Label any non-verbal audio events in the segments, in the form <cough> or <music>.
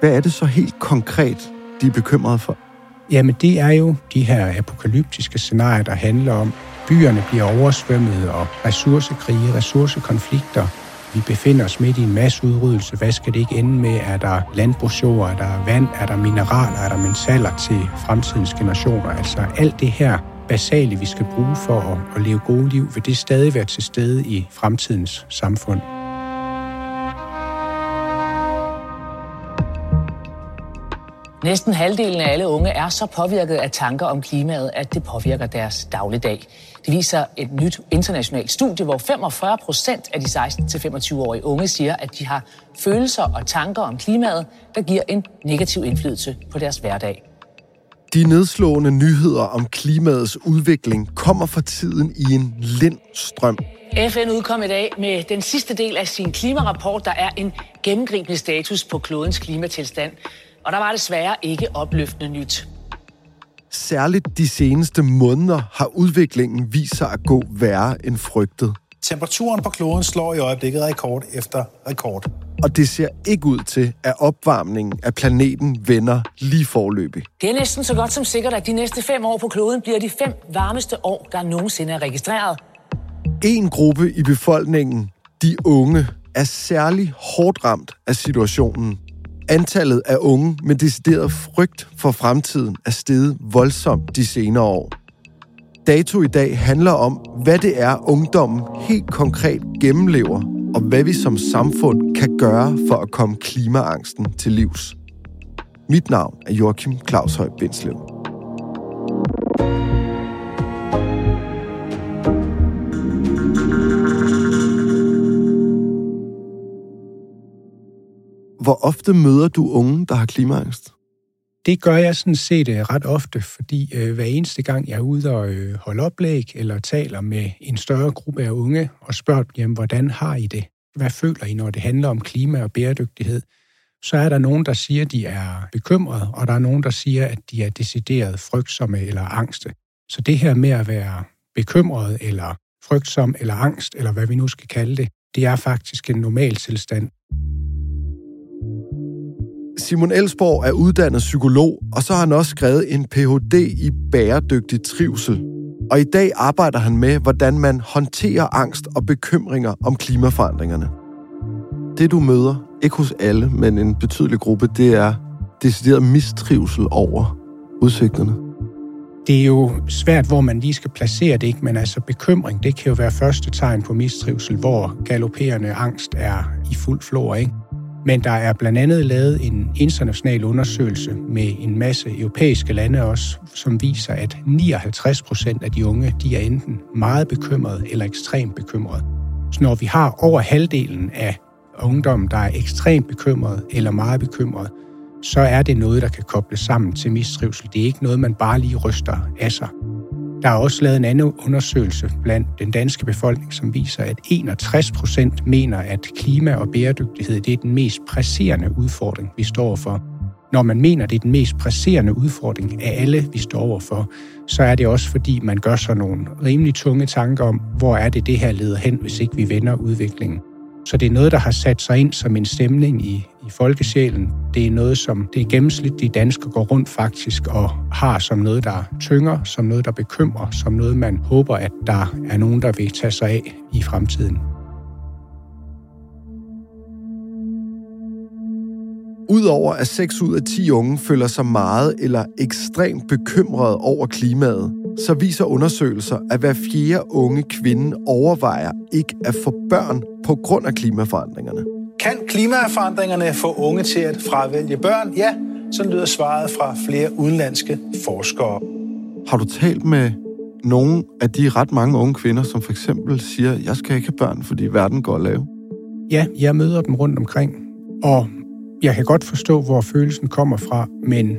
Hvad er det så helt konkret, de er bekymrede for? Jamen, det er jo de her apokalyptiske scenarier, der handler om, byerne bliver oversvømmet og ressourcekrige, ressourcekonflikter. Vi befinder os midt i en masse udryddelse. Hvad skal det ikke ende med? Er der landbrugsjord? Er der vand? Er der mineraler? Er der mentaler til fremtidens generationer? Altså alt det her basale, vi skal bruge for at, at leve gode liv, vil det stadig være til stede i fremtidens samfund. Næsten halvdelen af alle unge er så påvirket af tanker om klimaet, at det påvirker deres dagligdag. Det viser et nyt internationalt studie, hvor 45 procent af de 16-25-årige unge siger, at de har følelser og tanker om klimaet, der giver en negativ indflydelse på deres hverdag. De nedslående nyheder om klimaets udvikling kommer for tiden i en lind strøm. FN udkom i dag med den sidste del af sin klimarapport, der er en gennemgribende status på klodens klimatilstand. Og der var desværre ikke opløftende nyt. Særligt de seneste måneder har udviklingen vist sig at gå værre end frygtet. Temperaturen på kloden slår i øjeblikket rekord efter rekord. Og det ser ikke ud til, at opvarmningen af planeten vender lige forløbig. Det er næsten så godt som sikkert, at de næste fem år på kloden bliver de fem varmeste år, der nogensinde er registreret. En gruppe i befolkningen, de unge, er særlig hårdt ramt af situationen. Antallet af unge med decideret frygt for fremtiden er steget voldsomt de senere år. Dato i dag handler om, hvad det er, ungdommen helt konkret gennemlever, og hvad vi som samfund kan gøre for at komme klimaangsten til livs. Mit navn er Joachim Claus Høj Bindslev. Hvor ofte møder du unge, der har klimaangst? Det gør jeg sådan set øh, ret ofte, fordi øh, hver eneste gang jeg er ude og øh, holde oplæg eller taler med en større gruppe af unge og spørger dem, hvordan har I det? Hvad føler I, når det handler om klima og bæredygtighed? Så er der nogen, der siger, at de er bekymrede, og der er nogen, der siger, at de er decideret frygtsomme eller angste. Så det her med at være bekymret eller frygtsom eller angst, eller hvad vi nu skal kalde det, det er faktisk en normal tilstand. Simon Elsborg er uddannet psykolog, og så har han også skrevet en Ph.D. i bæredygtig trivsel. Og i dag arbejder han med, hvordan man håndterer angst og bekymringer om klimaforandringerne. Det du møder, ikke hos alle, men en betydelig gruppe, det er decideret mistrivsel over udsigterne. Det er jo svært, hvor man lige skal placere det, ikke? men altså bekymring, det kan jo være første tegn på mistrivsel, hvor galopperende angst er i fuld flor. Ikke? Men der er blandt andet lavet en international undersøgelse med en masse europæiske lande også, som viser, at 59 procent af de unge, de er enten meget bekymrede eller ekstremt bekymrede. Så når vi har over halvdelen af ungdommen, der er ekstremt bekymret eller meget bekymret, så er det noget, der kan kobles sammen til mistrivsel. Det er ikke noget, man bare lige ryster af sig. Der er også lavet en anden undersøgelse blandt den danske befolkning, som viser, at 61 procent mener, at klima og bæredygtighed det er den mest presserende udfordring, vi står for. Når man mener, det er den mest presserende udfordring af alle, vi står overfor, så er det også fordi, man gør sig nogle rimelig tunge tanker om, hvor er det, det her leder hen, hvis ikke vi vender udviklingen. Så det er noget, der har sat sig ind som en stemning i, i folkesjælen. Det er noget, som det gennemsnitlige danskere går rundt faktisk og har som noget, der tynger, som noget, der bekymrer, som noget, man håber, at der er nogen, der vil tage sig af i fremtiden. Udover at 6 ud af 10 unge føler sig meget eller ekstremt bekymrede over klimaet, så viser undersøgelser, at hver fjerde unge kvinde overvejer ikke at få børn på grund af klimaforandringerne. Kan klimaforandringerne få unge til at fravælge børn? Ja, så lyder svaret fra flere udenlandske forskere. Har du talt med nogle af de ret mange unge kvinder, som for eksempel siger, jeg skal ikke have børn, fordi verden går lav? Ja, jeg møder dem rundt omkring, og jeg kan godt forstå, hvor følelsen kommer fra, men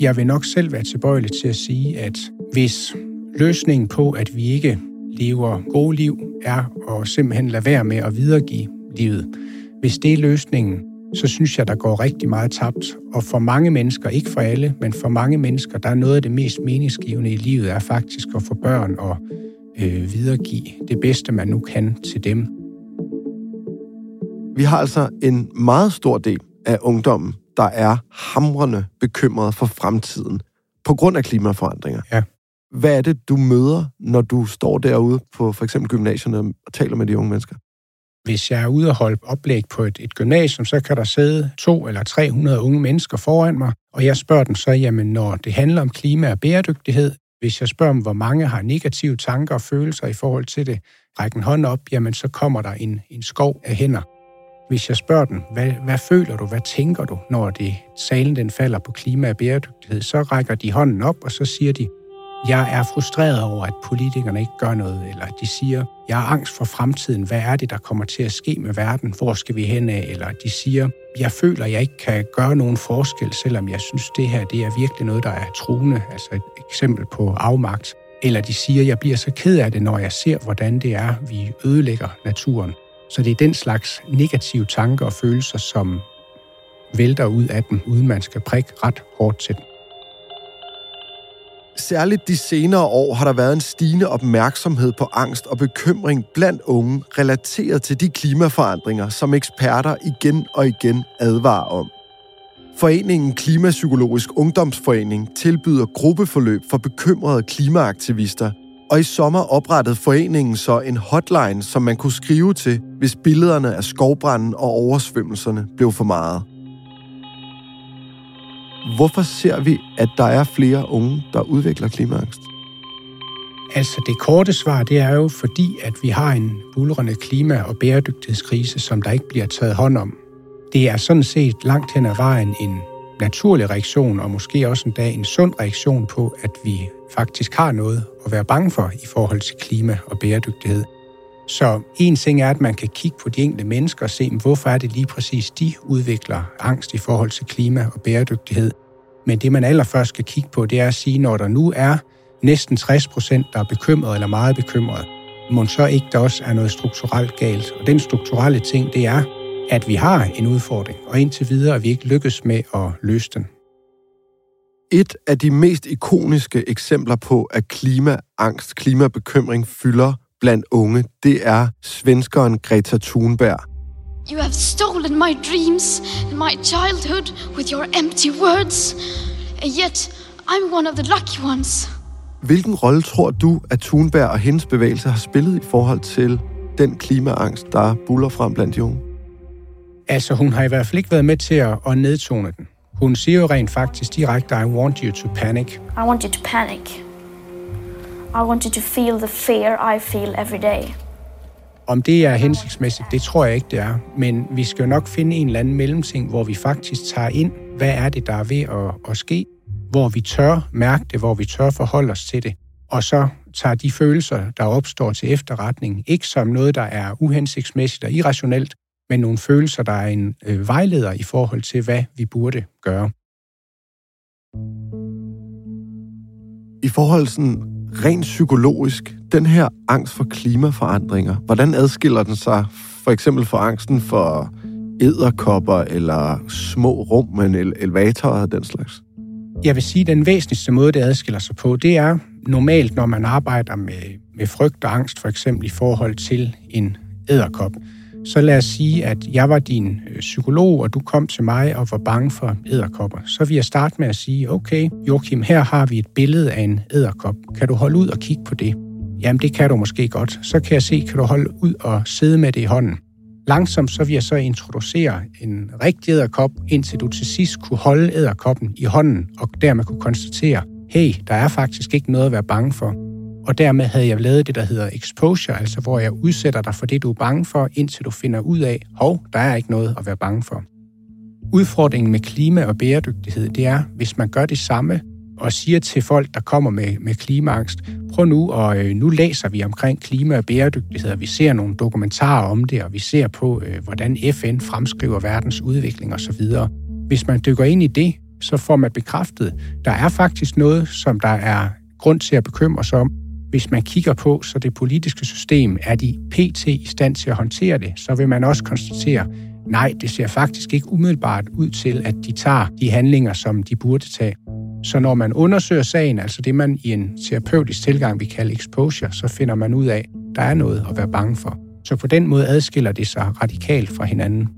jeg vil nok selv være tilbøjelig til at sige, at hvis løsningen på, at vi ikke lever gode liv, er at simpelthen lade være med at videregive livet. Hvis det er løsningen, så synes jeg, der går rigtig meget tabt. Og for mange mennesker, ikke for alle, men for mange mennesker, der er noget af det mest meningsgivende i livet, er faktisk at få børn og øh, videregive det bedste, man nu kan til dem. Vi har altså en meget stor del af ungdommen, der er hamrende bekymret for fremtiden på grund af klimaforandringer. Ja. Hvad er det, du møder, når du står derude på for eksempel gymnasierne og taler med de unge mennesker? Hvis jeg er ude og holde oplæg på et, et gymnasium, så kan der sidde to eller 300 unge mennesker foran mig, og jeg spørger dem så, jamen når det handler om klima og bæredygtighed, hvis jeg spørger dem, hvor mange har negative tanker og følelser i forhold til det, række en hånd op, jamen så kommer der en, en skov af hænder. Hvis jeg spørger dem, hvad, hvad føler du, hvad tænker du, når det salen den falder på klima og bæredygtighed, så rækker de hånden op, og så siger de, jeg er frustreret over, at politikerne ikke gør noget, eller de siger, jeg har angst for fremtiden, hvad er det, der kommer til at ske med verden, hvor skal vi hen af, eller de siger, jeg føler, jeg ikke kan gøre nogen forskel, selvom jeg synes, det her det er virkelig noget, der er truende, altså et eksempel på afmagt. Eller de siger, jeg bliver så ked af det, når jeg ser, hvordan det er, vi ødelægger naturen. Så det er den slags negative tanker og følelser, som vælter ud af dem, uden man skal prikke ret hårdt til dem. Særligt de senere år har der været en stigende opmærksomhed på angst og bekymring blandt unge relateret til de klimaforandringer, som eksperter igen og igen advarer om. Foreningen Klimapsykologisk Ungdomsforening tilbyder gruppeforløb for bekymrede klimaaktivister, og i sommer oprettede foreningen så en hotline, som man kunne skrive til, hvis billederne af skovbranden og oversvømmelserne blev for meget. Hvorfor ser vi, at der er flere unge, der udvikler klimaangst? Altså det korte svar, det er jo fordi, at vi har en bulrende klima- og bæredygtighedskrise, som der ikke bliver taget hånd om. Det er sådan set langt hen ad vejen en naturlig reaktion, og måske også en dag en sund reaktion på, at vi faktisk har noget at være bange for i forhold til klima og bæredygtighed. Så en ting er, at man kan kigge på de enkelte mennesker og se, hvorfor er det lige præcis, de udvikler angst i forhold til klima og bæredygtighed. Men det, man allerførst skal kigge på, det er at sige, når der nu er næsten 60 procent, der er bekymret eller meget bekymret, må så ikke der også er noget strukturelt galt. Og den strukturelle ting, det er, at vi har en udfordring, og indtil videre er vi ikke lykkes med at løse den. Et af de mest ikoniske eksempler på, at klimaangst, klimabekymring fylder blandt unge, det er svenskeren Greta Thunberg. You have stolen my dreams and my childhood with your empty words. And yet, I'm one of the lucky ones. Hvilken rolle tror du, at Thunberg og hendes bevægelse har spillet i forhold til den klimaangst, der buller frem blandt de unge? Altså, hun har i hvert fald ikke været med til at, at nedtone den. Hun siger jo rent faktisk direkte, I want you to panic. I want you to panic. I want you to feel the fear I feel every day. Om det er hensigtsmæssigt, det tror jeg ikke, det er. Men vi skal jo nok finde en eller anden mellemting, hvor vi faktisk tager ind, hvad er det, der er ved at, at ske, hvor vi tør mærke det, hvor vi tør forholde os til det, og så tager de følelser, der opstår til efterretning, ikke som noget, der er uhensigtsmæssigt og irrationelt, men nogle følelser, der er en øh, vejleder i forhold til, hvad vi burde gøre. I forhold sådan rent psykologisk, den her angst for klimaforandringer, hvordan adskiller den sig for eksempel for angsten for æderkopper eller små rum med en elevator og den slags? Jeg vil sige, at den væsentligste måde, det adskiller sig på, det er normalt, når man arbejder med, med frygt og angst, for eksempel i forhold til en æderkop. Så lad os sige, at jeg var din øh, psykolog, og du kom til mig og var bange for æderkopper. Så vil jeg starte med at sige, okay, Joachim, her har vi et billede af en æderkop. Kan du holde ud og kigge på det? Jamen, det kan du måske godt. Så kan jeg se, kan du holde ud og sidde med det i hånden. Langsomt så vil jeg så introducere en rigtig æderkop, indtil du til sidst kunne holde æderkoppen i hånden, og dermed kunne konstatere, hey, der er faktisk ikke noget at være bange for. Og dermed havde jeg lavet det, der hedder exposure, altså hvor jeg udsætter dig for det, du er bange for, indtil du finder ud af, hov, der er ikke noget at være bange for. Udfordringen med klima og bæredygtighed, det er, hvis man gør det samme og siger til folk, der kommer med, med klimaangst, prøv nu, og øh, nu læser vi omkring klima og bæredygtighed, og vi ser nogle dokumentarer om det, og vi ser på, øh, hvordan FN fremskriver verdens udvikling osv. Hvis man dykker ind i det, så får man bekræftet, der er faktisk noget, som der er grund til at bekymre sig om. Hvis man kigger på, så det politiske system, er de pt. i stand til at håndtere det, så vil man også konstatere, nej, det ser faktisk ikke umiddelbart ud til, at de tager de handlinger, som de burde tage. Så når man undersøger sagen, altså det man i en terapeutisk tilgang vi kalder exposure, så finder man ud af, at der er noget at være bange for. Så på den måde adskiller det sig radikalt fra hinanden.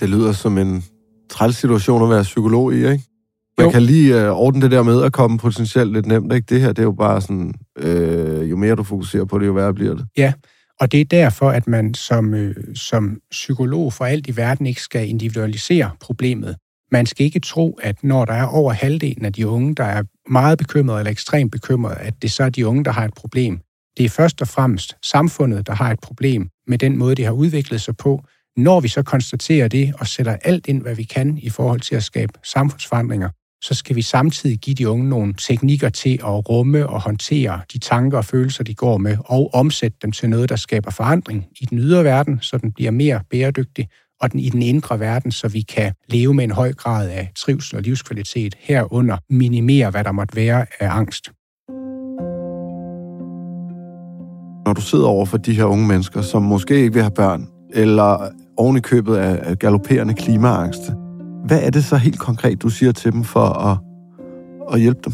Det lyder som en træls situation at være psykolog i, ikke? Man jo. kan lige øh, ordne det der med at komme potentielt lidt nemt, ikke? Det her, det er jo bare sådan, øh, jo mere du fokuserer på det, jo værre bliver det. Ja, og det er derfor, at man som, øh, som psykolog for alt i verden ikke skal individualisere problemet. Man skal ikke tro, at når der er over halvdelen af de unge, der er meget bekymrede eller ekstremt bekymrede, at det så er de unge, der har et problem. Det er først og fremmest samfundet, der har et problem med den måde, det har udviklet sig på. Når vi så konstaterer det og sætter alt ind, hvad vi kan i forhold til at skabe samfundsforandringer, så skal vi samtidig give de unge nogle teknikker til at rumme og håndtere de tanker og følelser, de går med, og omsætte dem til noget, der skaber forandring i den ydre verden, så den bliver mere bæredygtig, og den i den indre verden, så vi kan leve med en høj grad af trivsel og livskvalitet, herunder minimere, hvad der måtte være af angst. Når du sidder over for de her unge mennesker, som måske ikke vil have børn, eller oven i købet af galopperende klimaangst, hvad er det så helt konkret, du siger til dem for at, at hjælpe dem?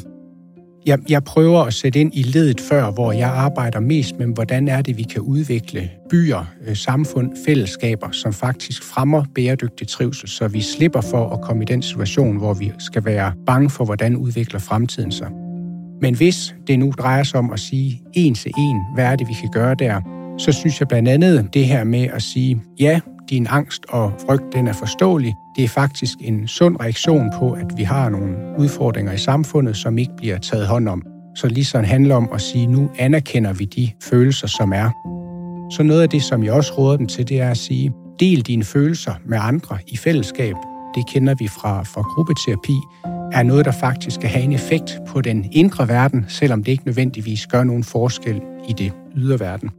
Jeg, jeg prøver at sætte ind i ledet før, hvor jeg arbejder mest med, hvordan er det, vi kan udvikle byer, øh, samfund, fællesskaber, som faktisk fremmer bæredygtig trivsel, så vi slipper for at komme i den situation, hvor vi skal være bange for, hvordan udvikler fremtiden sig. Men hvis det nu drejer sig om at sige en til en, hvad er det, vi kan gøre der, så synes jeg blandt andet det her med at sige, ja, din angst og frygt, den er forståelig. Det er faktisk en sund reaktion på, at vi har nogle udfordringer i samfundet, som ikke bliver taget hånd om. Så ligesom handler om at sige, nu anerkender vi de følelser, som er. Så noget af det, som jeg også råder dem til, det er at sige, del dine følelser med andre i fællesskab. Det kender vi fra, fra gruppeterapi, er noget, der faktisk skal have en effekt på den indre verden, selvom det ikke nødvendigvis gør nogen forskel i det ydre verden.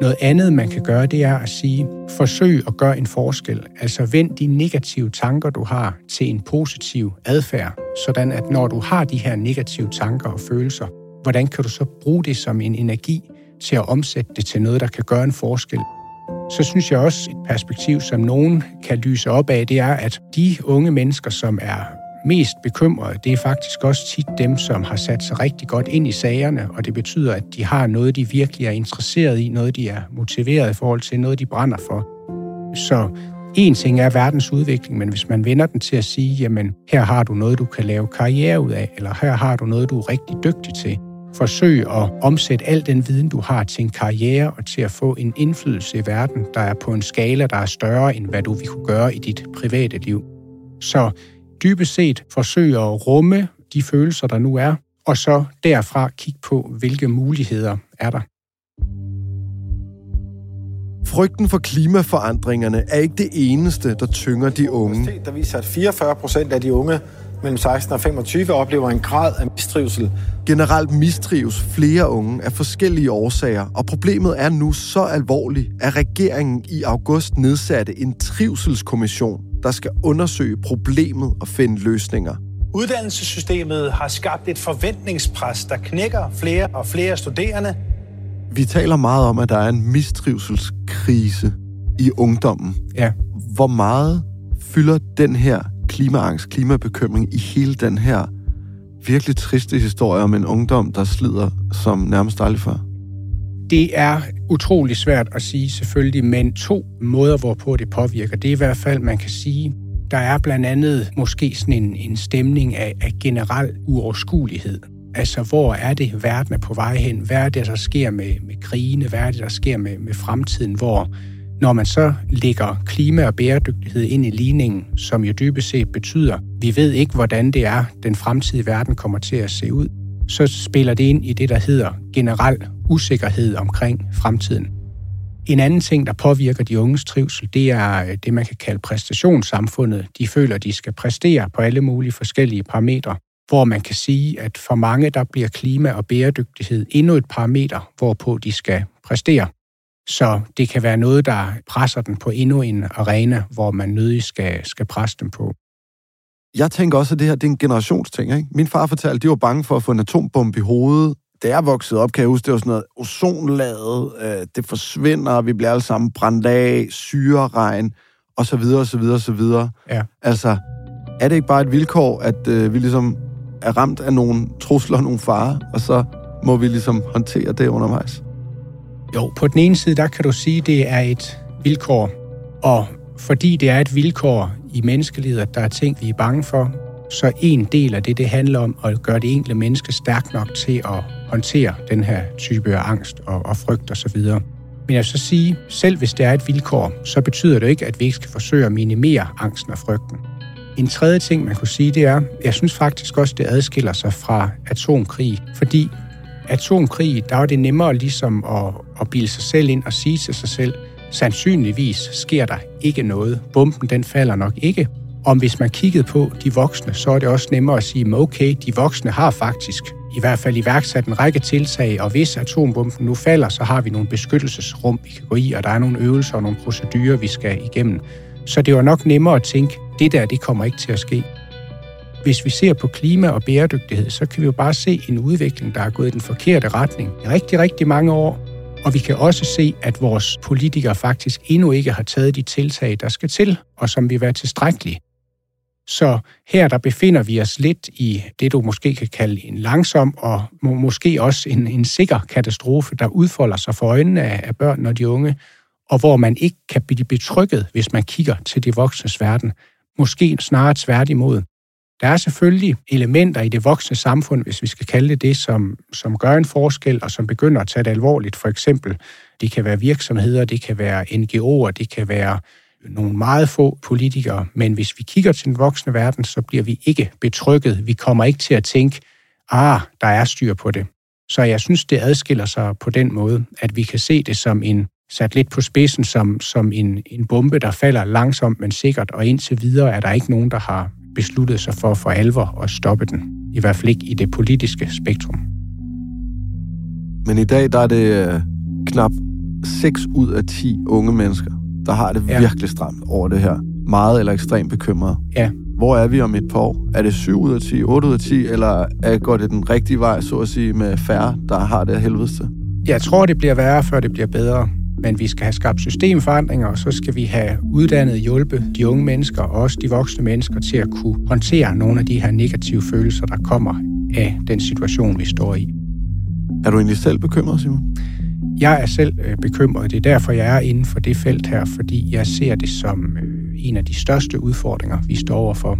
Noget andet, man kan gøre, det er at sige, forsøg at gøre en forskel. Altså vend de negative tanker, du har, til en positiv adfærd, sådan at når du har de her negative tanker og følelser, hvordan kan du så bruge det som en energi til at omsætte det til noget, der kan gøre en forskel? Så synes jeg også, et perspektiv, som nogen kan lyse op af, det er, at de unge mennesker, som er mest bekymrede, det er faktisk også tit dem, som har sat sig rigtig godt ind i sagerne, og det betyder, at de har noget, de virkelig er interesseret i, noget, de er motiveret i forhold til, noget, de brænder for. Så en ting er verdens udvikling, men hvis man vender den til at sige, jamen her har du noget, du kan lave karriere ud af, eller her har du noget, du er rigtig dygtig til, forsøg at omsætte al den viden, du har til en karriere og til at få en indflydelse i verden, der er på en skala, der er større, end hvad du vil kunne gøre i dit private liv. Så dybest set forsøge at rumme de følelser, der nu er, og så derfra kigge på, hvilke muligheder er der. Frygten for klimaforandringerne er ikke det eneste, der tynger de unge. Der viser, at 44 procent af de unge mellem 16 og 25 oplever en grad af mistrivsel. Generelt mistrives flere unge af forskellige årsager, og problemet er nu så alvorligt, at regeringen i august nedsatte en trivselskommission, der skal undersøge problemet og finde løsninger. Uddannelsessystemet har skabt et forventningspres, der knækker flere og flere studerende. Vi taler meget om, at der er en mistrivselskrise i ungdommen. Ja. Hvor meget fylder den her klimaangst, klimabekymring i hele den her virkelig triste historie om en ungdom, der slider som nærmest aldrig før? Det er utrolig svært at sige selvfølgelig, men to måder, hvorpå det påvirker. Det er i hvert fald, man kan sige, der er blandt andet måske sådan en, en stemning af, af generel uoverskuelighed. Altså, hvor er det, verden er på vej hen? Hvad er det, der sker med, med krigene? Hvad er det, der sker med, med fremtiden? Hvor når man så lægger klima og bæredygtighed ind i ligningen, som jo dybest set betyder, vi ved ikke, hvordan det er, den fremtidige verden kommer til at se ud, så spiller det ind i det, der hedder generel usikkerhed omkring fremtiden. En anden ting, der påvirker de unges trivsel, det er øh, det, man kan kalde præstationssamfundet. De føler, de skal præstere på alle mulige forskellige parametre, hvor man kan sige, at for mange, der bliver klima og bæredygtighed endnu et parameter, hvorpå de skal præstere. Så det kan være noget, der presser den på endnu en arena, hvor man nødig skal, skal presse dem på. Jeg tænker også, at det her det er en generationsting. Ikke? Min far fortalte, at de var bange for at få en atombombe i hovedet. Da jeg voksede op, kan jeg huske, det var sådan noget ozonlaget, øh, det forsvinder, vi bliver alle sammen brændt af, syreregn, og så videre, og så videre, og så videre. Ja. Altså, er det ikke bare et vilkår, at øh, vi ligesom er ramt af nogle trusler, nogle farer, og så må vi ligesom håndtere det undervejs? Jo, på den ene side, der kan du sige, det er et vilkår. Og fordi det er et vilkår i menneskelivet, at der er ting, vi er bange for, så en del af det, det handler om at gøre det enkelte menneske stærkt nok til at håndtere den her type af angst og, og frygt osv. Men jeg vil så sige, selv hvis det er et vilkår, så betyder det ikke, at vi ikke skal forsøge at minimere angsten og frygten. En tredje ting, man kunne sige, det er, jeg synes faktisk også, det adskiller sig fra atomkrig, fordi atomkrig, der var det nemmere ligesom at, at bilde sig selv ind og sige til sig selv, sandsynligvis sker der ikke noget. Bomben, den falder nok ikke. Og hvis man kiggede på de voksne, så er det også nemmere at sige, okay, de voksne har faktisk i hvert fald iværksat en række tiltag, og hvis atombomben nu falder, så har vi nogle beskyttelsesrum, vi kan gå i, og der er nogle øvelser og nogle procedurer, vi skal igennem. Så det var nok nemmere at tænke, det der, det kommer ikke til at ske. Hvis vi ser på klima og bæredygtighed, så kan vi jo bare se en udvikling, der er gået i den forkerte retning i rigtig, rigtig mange år. Og vi kan også se, at vores politikere faktisk endnu ikke har taget de tiltag, der skal til, og som vil være tilstrækkelige. Så her der befinder vi os lidt i det, du måske kan kalde en langsom og må, måske også en, en sikker katastrofe, der udfolder sig for øjnene af, af børn og de unge, og hvor man ikke kan blive betrykket, hvis man kigger til de voksnes verden. Måske snarere tværtimod. Der er selvfølgelig elementer i det voksne samfund, hvis vi skal kalde det det, som, som gør en forskel og som begynder at tage det alvorligt. For eksempel, det kan være virksomheder, det kan være NGO'er, det kan være nogle meget få politikere. Men hvis vi kigger til den voksne verden, så bliver vi ikke betrykket. Vi kommer ikke til at tænke, ah, der er styr på det. Så jeg synes, det adskiller sig på den måde, at vi kan se det som en sat lidt på spidsen som, som en, en bombe, der falder langsomt, men sikkert, og indtil videre er der ikke nogen, der har besluttet sig for for alvor at stoppe den. I hvert fald ikke i det politiske spektrum. Men i dag, der er det øh, knap 6 ud af 10 unge mennesker, der har det ja. virkelig stramt over det her. Meget eller ekstremt bekymret. Ja. Hvor er vi om et par år? Er det 7 ud af 10, 8 ud af 10, eller er, går det den rigtige vej, så at sige, med færre, der har det helvedeste? Jeg tror, det bliver værre, før det bliver bedre men vi skal have skabt systemforandringer, og så skal vi have uddannet hjælpe de unge mennesker og også de voksne mennesker til at kunne håndtere nogle af de her negative følelser, der kommer af den situation, vi står i. Er du egentlig selv bekymret, Simon? Jeg er selv øh, bekymret. Det er derfor, jeg er inden for det felt her, fordi jeg ser det som øh, en af de største udfordringer, vi står overfor.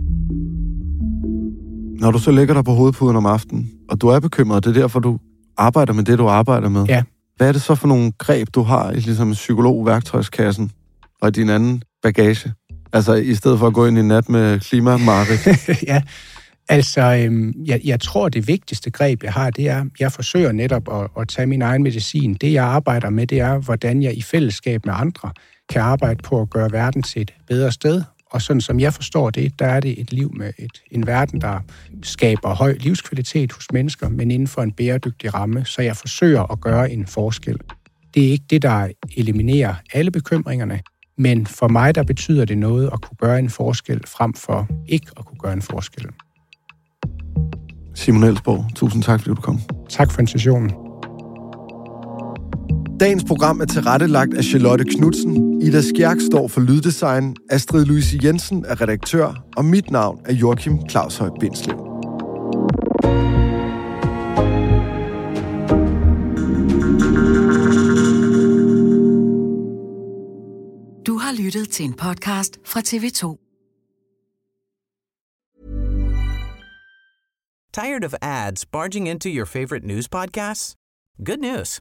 Når du så lægger dig på hovedpuden om aftenen, og du er bekymret, det er derfor, du arbejder med det, du arbejder med. Ja. Hvad er det så for nogle greb, du har i ligesom psykologværktøjskassen og din anden bagage? Altså i stedet for at gå ind i nat med klimamarkedet? <laughs> ja, altså øhm, jeg, jeg tror, det vigtigste greb, jeg har, det er, jeg forsøger netop at, at tage min egen medicin. Det, jeg arbejder med, det er, hvordan jeg i fællesskab med andre kan arbejde på at gøre verden til et bedre sted, og sådan som jeg forstår det, der er det et liv med et, en verden, der skaber høj livskvalitet hos mennesker, men inden for en bæredygtig ramme. Så jeg forsøger at gøre en forskel. Det er ikke det, der eliminerer alle bekymringerne, men for mig, der betyder det noget at kunne gøre en forskel, frem for ikke at kunne gøre en forskel. Simon Elsborg, tusind tak, fordi du kom. Tak for invitationen. Dagens program er tilrettelagt af Charlotte Knudsen. Ida Skjærk står for lyddesign. Astrid Louise Jensen er redaktør. Og mit navn er Joachim Claus Høj Bindslev. Du har lyttet til en podcast fra TV2. Tired of ads barging into your favorite news podcasts? Good news.